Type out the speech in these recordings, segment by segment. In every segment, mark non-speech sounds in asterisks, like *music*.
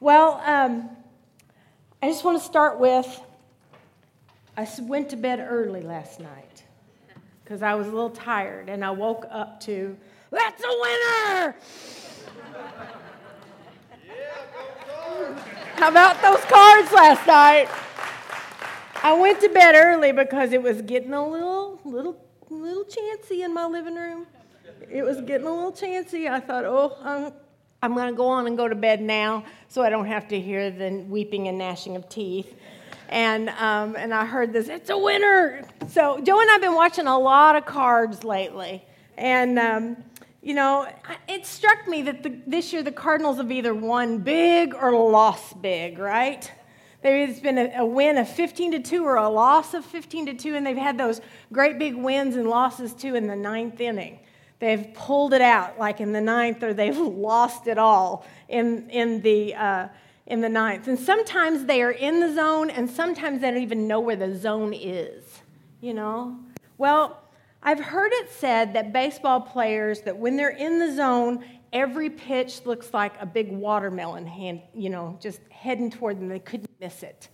Well, um, I just want to start with I went to bed early last night because I was a little tired, and I woke up to that's a winner. How about those cards last night? I went to bed early because it was getting a little, little, little chancy in my living room. It was getting a little chancy. I thought, oh, I'm, I'm going to go on and go to bed now so I don't have to hear the weeping and gnashing of teeth. And, um, and I heard this, it's a winner. So Joe and I have been watching a lot of cards lately. And, um, you know, it struck me that the, this year the Cardinals have either won big or lost big, right? There's been a, a, win of 15 to 2 or a loss of 15 to 2, and they've had those great big wins and losses too in the ninth inning. They've pulled it out like in the ninth, or they've *laughs* lost it all in, in, the, uh, in the ninth. And sometimes they are in the zone, and sometimes they don't even know where the zone is, you know? Well, I've heard it said that baseball players, that when they're in the zone, every pitch looks like a big watermelon hand, you know, just heading toward them. They couldn't miss it.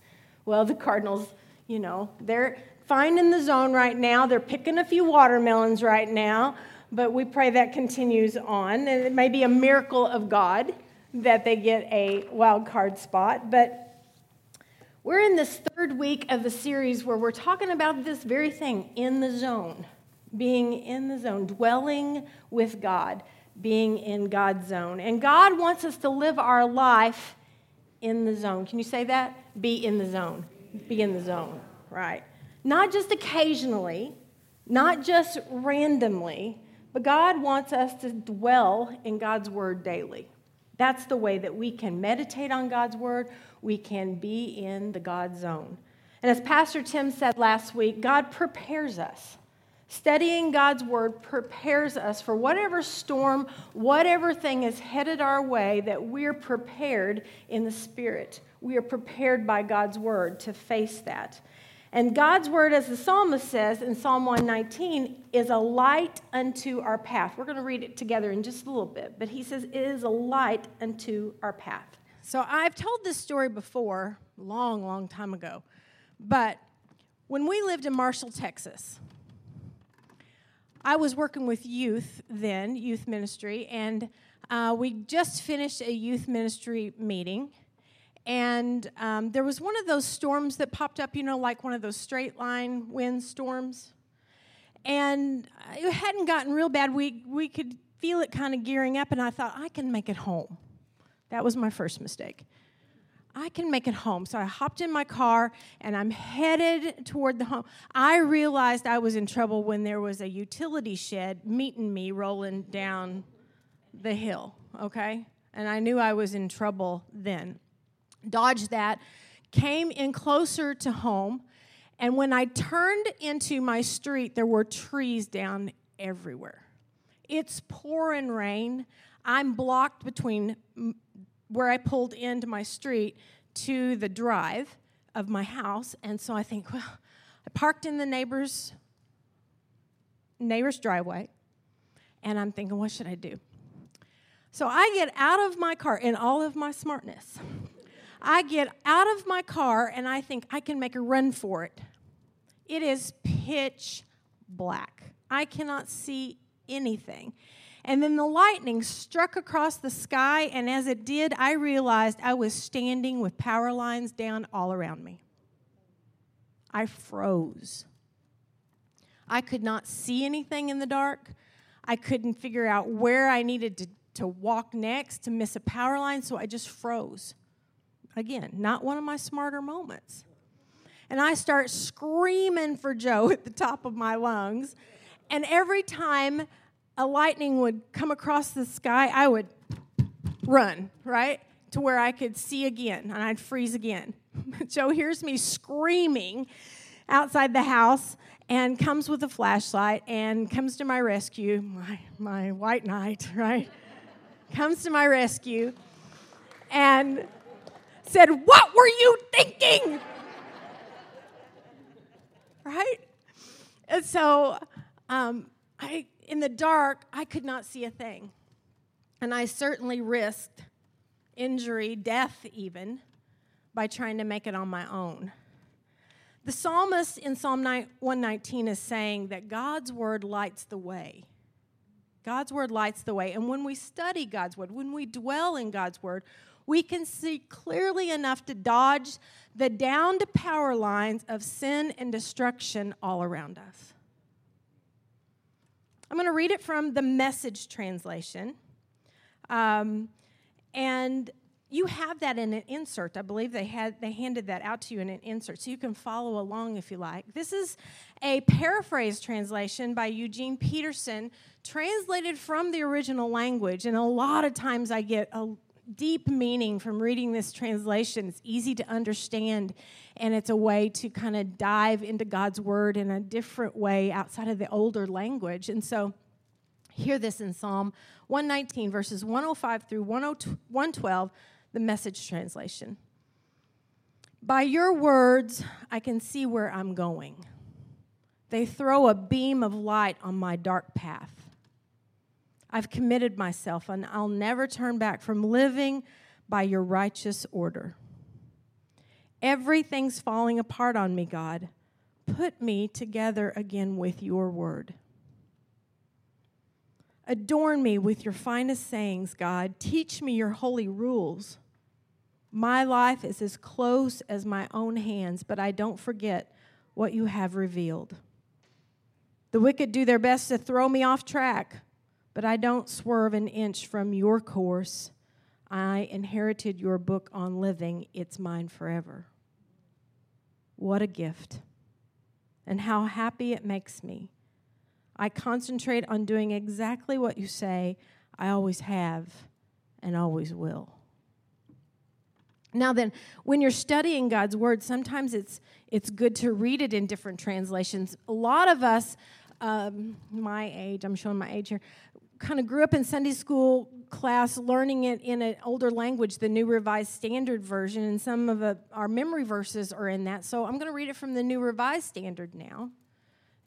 Well, the Cardinals, you know, they're fine in the zone right now. They're picking a few watermelons right now, but we pray that continues on. And it may be a miracle of God that they get a wild card spot, but we're in this third week of the series where we're talking about this very thing in the zone, being in the zone, dwelling with God being in God's zone. And God wants us to live our life in the zone. Can you say that? Be in the zone. Be in the zone, right? Not just occasionally, not just randomly, but God wants us to dwell in God's word daily. That's the way that we can meditate on God's word. We can be in the God zone. And as Pastor Tim said last week, God prepares us. Studying God's word prepares us for whatever storm, whatever thing is headed our way, that we're prepared in the spirit. We are prepared by God's word to face that. And God's word, as the psalmist says in Psalm 119, is a light unto our path. We're going to read it together in just a little bit, but he says, It is a light unto our path. So I've told this story before, long, long time ago, but when we lived in Marshall, Texas, I was working with youth then, youth ministry, and uh, we just finished a youth ministry meeting. And um, there was one of those storms that popped up, you know, like one of those straight line wind storms. And it hadn't gotten real bad. We, we could feel it kind of gearing up, and I thought, I can make it home. That was my first mistake. I can make it home. So I hopped in my car and I'm headed toward the home. I realized I was in trouble when there was a utility shed meeting me rolling down the hill, okay? And I knew I was in trouble then. Dodged that, came in closer to home, and when I turned into my street, there were trees down everywhere. It's pouring rain. I'm blocked between where I pulled into my street to the drive of my house. And so I think, well, I parked in the neighbor's neighbor's driveway, and I'm thinking, what should I do? So I get out of my car in all of my smartness. I get out of my car and I think I can make a run for it. It is pitch black. I cannot see anything. And then the lightning struck across the sky, and as it did, I realized I was standing with power lines down all around me. I froze. I could not see anything in the dark. I couldn't figure out where I needed to, to walk next to miss a power line, so I just froze. Again, not one of my smarter moments. And I start screaming for Joe *laughs* at the top of my lungs. And every time a lightning would come across the sky, I would run, right? To where I could see again and I'd freeze again. *laughs* Joe hears me screaming outside the house and comes with a flashlight and comes to my rescue, my, my white knight, *laughs* right? comes to my rescue and said, What were you thinking? right? And so um, I in the dark, I could not see a thing. And I certainly risked injury, death even, by trying to make it on my own. The psalmist in Psalm 119 is saying that God's word lights the way. God's word lights the way. And when we study God's word, when we dwell in God's word, we can see clearly enough to dodge the down to power lines of sin and destruction all around us. I'm going to read it from the message translation. Um, and you have that in an insert. I believe they had they handed that out to you in an insert, so you can follow along if you like. This is a paraphrase translation by Eugene Peterson, translated from the original language. And a lot of times I get a deep meaning from reading this translation. It's easy to understand, and it's a way to kind of dive into God's word in a different way outside of the older language. And so, hear this in Psalm 119, verses 105 through 112, the message translation. By your words, I can see where I'm going. They throw a beam of light on my dark path. I've committed myself, and I'll never turn back from living by your righteous order. Everything's falling apart on me, God. Put me together again with your word. Adorn me with your finest sayings, God. Teach me your holy rules. My life is as close as my own hands, but I don't forget what you have revealed. The wicked do their best to throw me off track but I don't swerve an inch from your course. I inherited your book on living, it's mine forever. What a gift, and how happy it makes me. I concentrate on doing exactly what you say I always have and always will. Now then, when you're studying God's word, sometimes it's it's good to read it in different translations. A lot of us, um, my age, I'm showing my age here kind of grew up in Sunday school class learning it in an older language, the New Revised Standard Version, and some of a, our memory verses are in that. So I'm going to read it from the New Revised Standard now.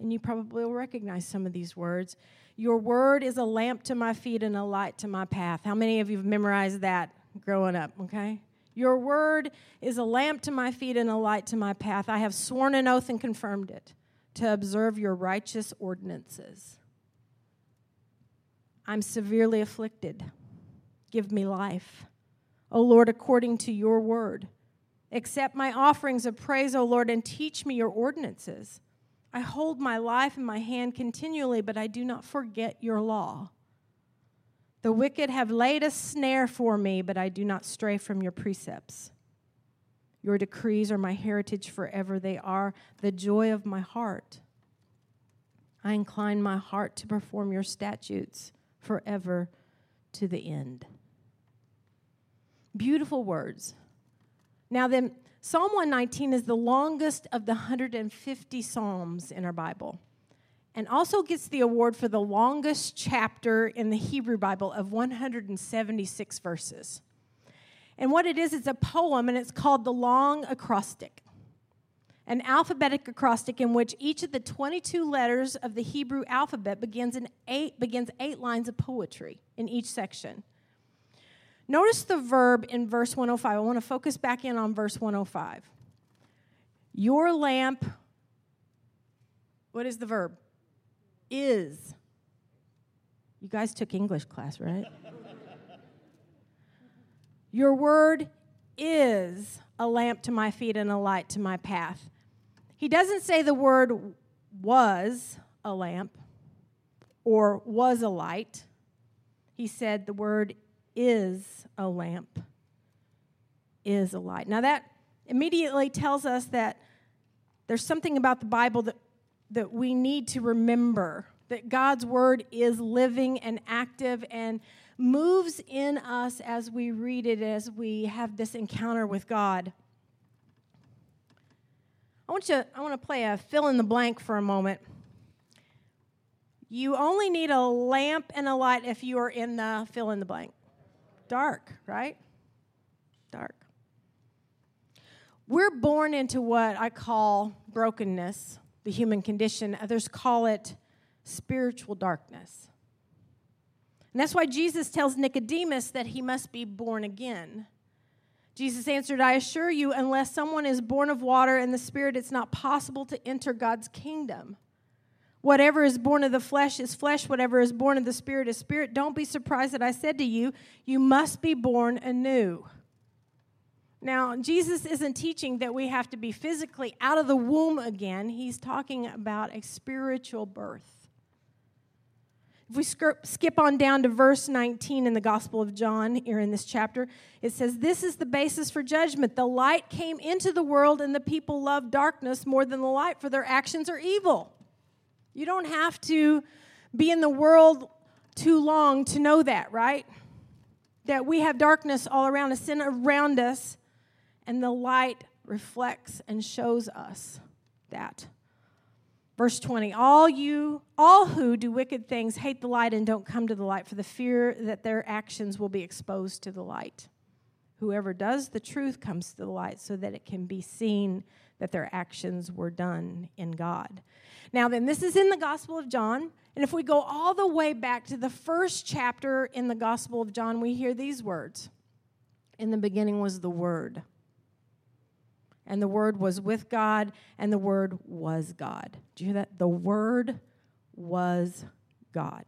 And you probably will recognize some of these words. Your word is a lamp to my feet and a light to my path. How many of you have memorized that growing up, okay? Your word is a lamp to my feet and a light to my path. I have sworn an oath and confirmed it to observe your righteous ordinances. I'm severely afflicted. Give me life. O Lord, according to your word. Accept my offerings of praise, O Lord, and teach me your ordinances. I hold my life in my hand continually, but I do not forget your law. The wicked have laid a snare for me, but I do not stray from your precepts. Your decrees are my heritage forever. They are the joy of my heart. I incline my heart to perform your statutes forever to the end. Beautiful words. Now, then, Psalm 119 is the longest of the 150 Psalms in our Bible and also gets the award for the longest chapter in the Hebrew Bible of 176 verses. And what it is, it's a poem and it's called the Long Acrostic an alphabetic acrostic in which each of the 22 letters of the Hebrew alphabet begins, in eight, begins eight lines of poetry in each section. Notice the verb in verse 105. I want to focus back in on verse 105. Your lamp, what is the verb? Is. You guys took English class, right? Your word is a lamp to my feet and a light to my path. He doesn't say the word was a lamp or was a light. He said the word is a lamp, is a light. Now, that immediately tells us that there's something about the Bible that, that we need to remember that God's word is living and active and moves in us as we read it, as we have this encounter with God. I want you I want to play a fill in the blank for a moment. You only need a lamp and a light if you are in the fill in the blank. Dark, right? Dark. We're born into what I call brokenness, the human condition. Others call it spiritual darkness. And that's why Jesus tells Nicodemus that he must be born again. Jesus answered, I assure you, unless someone is born of water and the Spirit, it's not possible to enter God's kingdom. Whatever is born of the flesh is flesh, whatever is born of the Spirit is spirit. Don't be surprised that I said to you, You must be born anew. Now, Jesus isn't teaching that we have to be physically out of the womb again, he's talking about a spiritual birth. If we skip on down to verse 19 in the Gospel of John, here in this chapter, it says, This is the basis for judgment. The light came into the world, and the people loved darkness more than the light, for their actions are evil. You don't have to be in the world too long to know that, right? That we have darkness all around us, sin around us, and the light reflects and shows us that. Verse 20, all you, all who do wicked things hate the light and don't come to the light for the fear that their actions will be exposed to the light. Whoever does the truth comes to the light so that it can be seen that their actions were done in God. Now, then, this is in the Gospel of John. And if we go all the way back to the first chapter in the Gospel of John, we hear these words In the beginning was the Word and the Word was with God, and the Word was God. Do you hear that? The Word was God.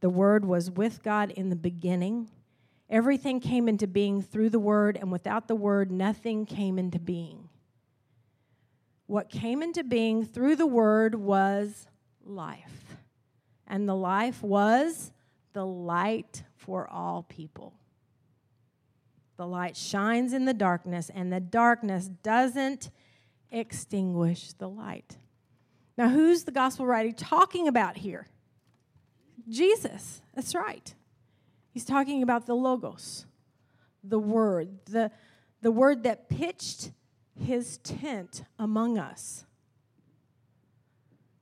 The Word was with God in the beginning. Everything came into being through the Word, and without the Word, nothing came into being. What came into being through the Word was life. And the life was the light for all people. The light shines in the darkness, and the darkness doesn't extinguish the light. Now, who's the gospel writer talking about here? Jesus. That's right. He's talking about the Logos, the Word, the, the Word that pitched his tent among us.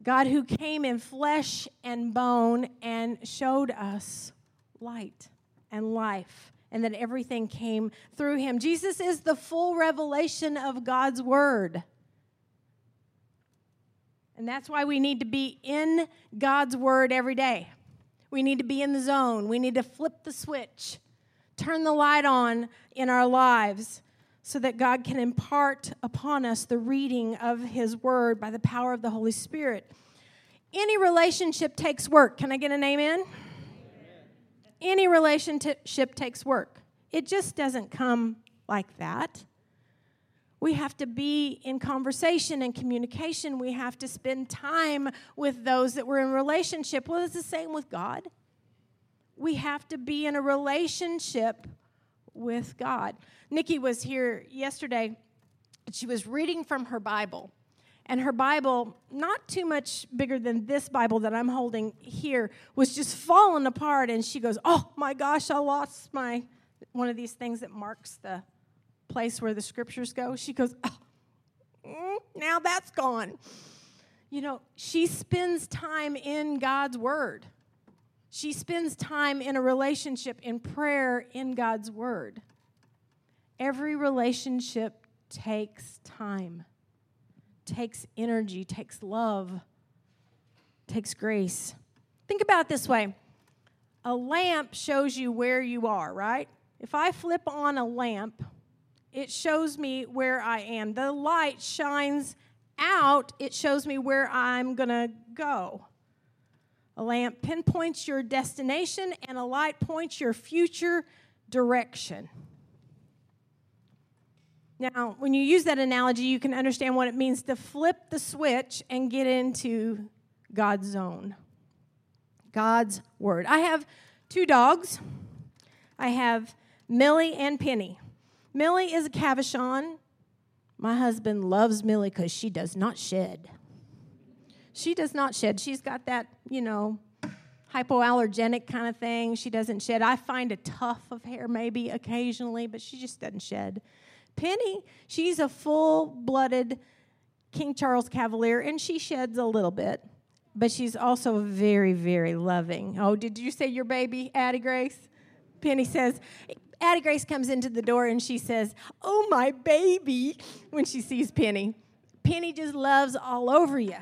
God who came in flesh and bone and showed us light and life and that everything came through him. Jesus is the full revelation of God's word. And that's why we need to be in God's word every day. We need to be in the zone. We need to flip the switch, turn the light on in our lives so that God can impart upon us the reading of His Word by the power of the Holy Spirit. Any relationship takes work. Can I get an amen? Any relationship takes work. It just doesn't come like that. We have to be in conversation and communication. We have to spend time with those that we're in relationship. Well, it's the same with God. We have to be in a relationship with God. Nikki was here yesterday. She was reading from her Bible and her Bible, not too much bigger than this Bible that I'm holding here, was just falling apart. And she goes, Oh my gosh, I lost my one of these things that marks the place where the scriptures go. She goes, Oh, mm, now that's gone. You know, she spends time in God's Word. She spends time in a relationship, in prayer, in God's Word. Every relationship takes time takes energy, takes love, takes grace. Think about it this way a lamp shows you where you are, right? If I flip on a lamp, it shows me where I am. The light shines out, it shows me where I'm going to go. A lamp pinpoints your destination, and a light points your future direction. Now, when you use that analogy, you can understand what it means to flip the switch and get into God's zone. God's word. I have two dogs. I have Millie and Penny. Millie is a Cavachon. My husband loves Millie because she does not shed. She does not shed. She's got that, you know, hypoallergenic kind of thing. She doesn't shed. I find a tuft of hair maybe occasionally, but she just doesn't shed. Penny, she's a full blooded King Charles Cavalier, and she sheds a little bit, but she's also very, very loving. Oh, did you say your baby, Addie Grace? Penny says, Addie Grace comes into the door and she says, Oh, my baby, when she sees Penny. Penny just loves all over you.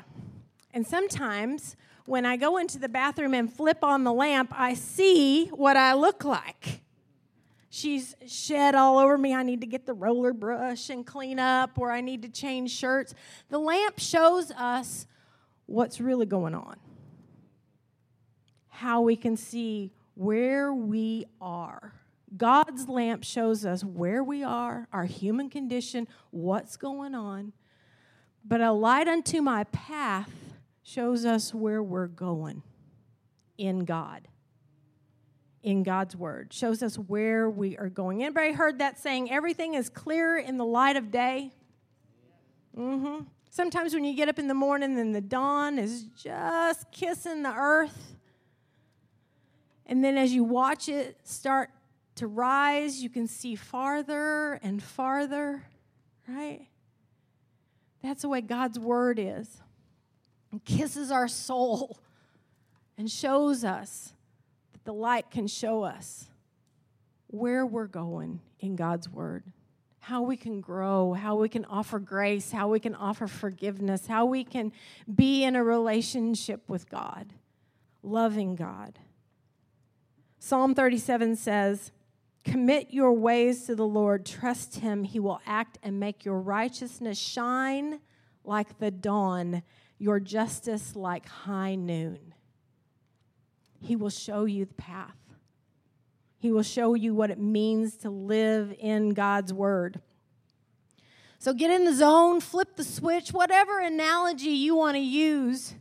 And sometimes when I go into the bathroom and flip on the lamp, I see what I look like. She's shed all over me. I need to get the roller brush and clean up, or I need to change shirts. The lamp shows us what's really going on, how we can see where we are. God's lamp shows us where we are, our human condition, what's going on. But a light unto my path shows us where we're going in God. In God's word shows us where we are going. Anybody heard that saying, everything is clear in the light of day? Mm-hmm. Sometimes when you get up in the morning and the dawn is just kissing the earth, and then as you watch it start to rise, you can see farther and farther, right? That's the way God's word is. It kisses our soul and shows us the light can show us where we're going in God's word, how we can grow, how we can offer grace, how we can offer forgiveness, how we can be in a relationship with God, loving God. Psalm 37 says, Commit your ways to the Lord, trust Him. He will act and make your righteousness shine like the dawn, your justice like high noon. He will show you the path. He will show you what it means to live in God's Word. So get in the zone, flip the switch, whatever analogy you want to use.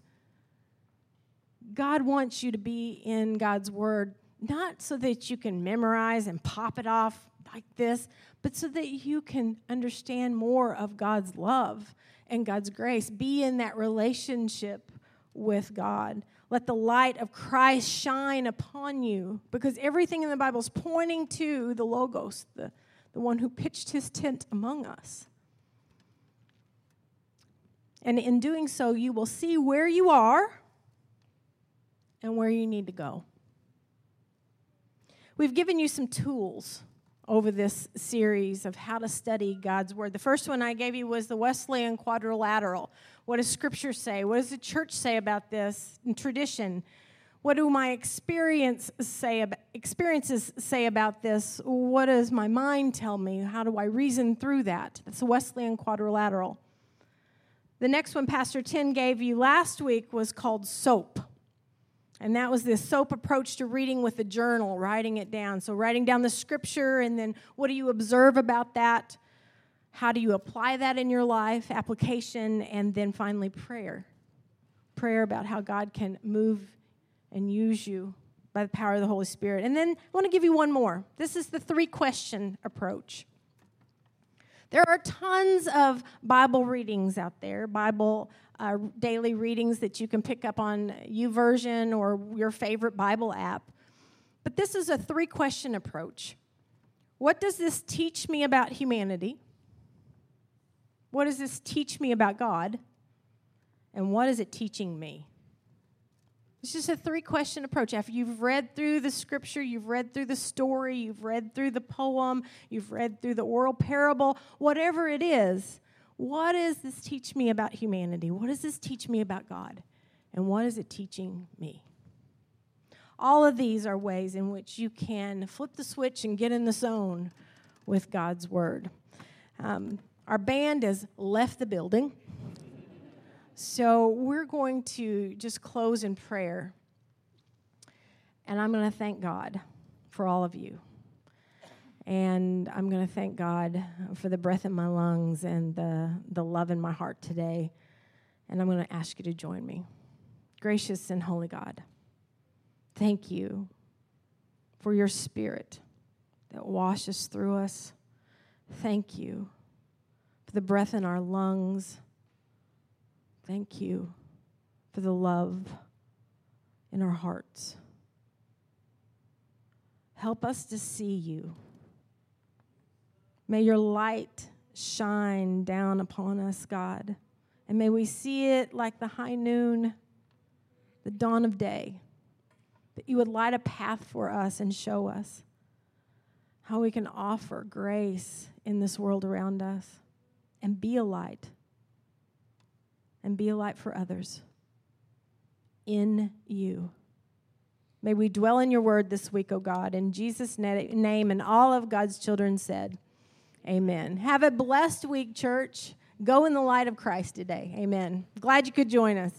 God wants you to be in God's Word not so that you can memorize and pop it off like this, but so that you can understand more of God's love and God's grace. Be in that relationship with God. Let the light of Christ shine upon you because everything in the Bible is pointing to the Logos, the, the one who pitched his tent among us. And in doing so, you will see where you are and where you need to go. We've given you some tools over this series of how to study God's Word. The first one I gave you was the Wesleyan quadrilateral. What does Scripture say? What does the church say about this in tradition? What do my experience say experiences say about this? What does my mind tell me? How do I reason through that? That's the Wesleyan quadrilateral. The next one Pastor Tim gave you last week was called SOAP. And that was the SOAP approach to reading with a journal, writing it down. So, writing down the scripture, and then what do you observe about that? How do you apply that in your life? Application, and then finally, prayer. Prayer about how God can move and use you by the power of the Holy Spirit. And then I want to give you one more. This is the three question approach. There are tons of Bible readings out there, Bible uh, daily readings that you can pick up on YouVersion or your favorite Bible app. But this is a three question approach. What does this teach me about humanity? What does this teach me about God? And what is it teaching me? It's just a three question approach. After you've read through the scripture, you've read through the story, you've read through the poem, you've read through the oral parable, whatever it is, what does this teach me about humanity? What does this teach me about God? And what is it teaching me? All of these are ways in which you can flip the switch and get in the zone with God's Word. Um, our band has left the building. So we're going to just close in prayer. And I'm going to thank God for all of you. And I'm going to thank God for the breath in my lungs and the, the love in my heart today. And I'm going to ask you to join me. Gracious and holy God, thank you for your spirit that washes through us. Thank you for the breath in our lungs. Thank you for the love in our hearts. Help us to see you. May your light shine down upon us, God. And may we see it like the high noon, the dawn of day, that you would light a path for us and show us how we can offer grace in this world around us and be a light and be a light for others. in you. May we dwell in your word this week, O God. In Jesus' name, and all of God's children said, Amen. Have a blessed week, church. Go in the light of Christ today. Amen. Glad you could join us.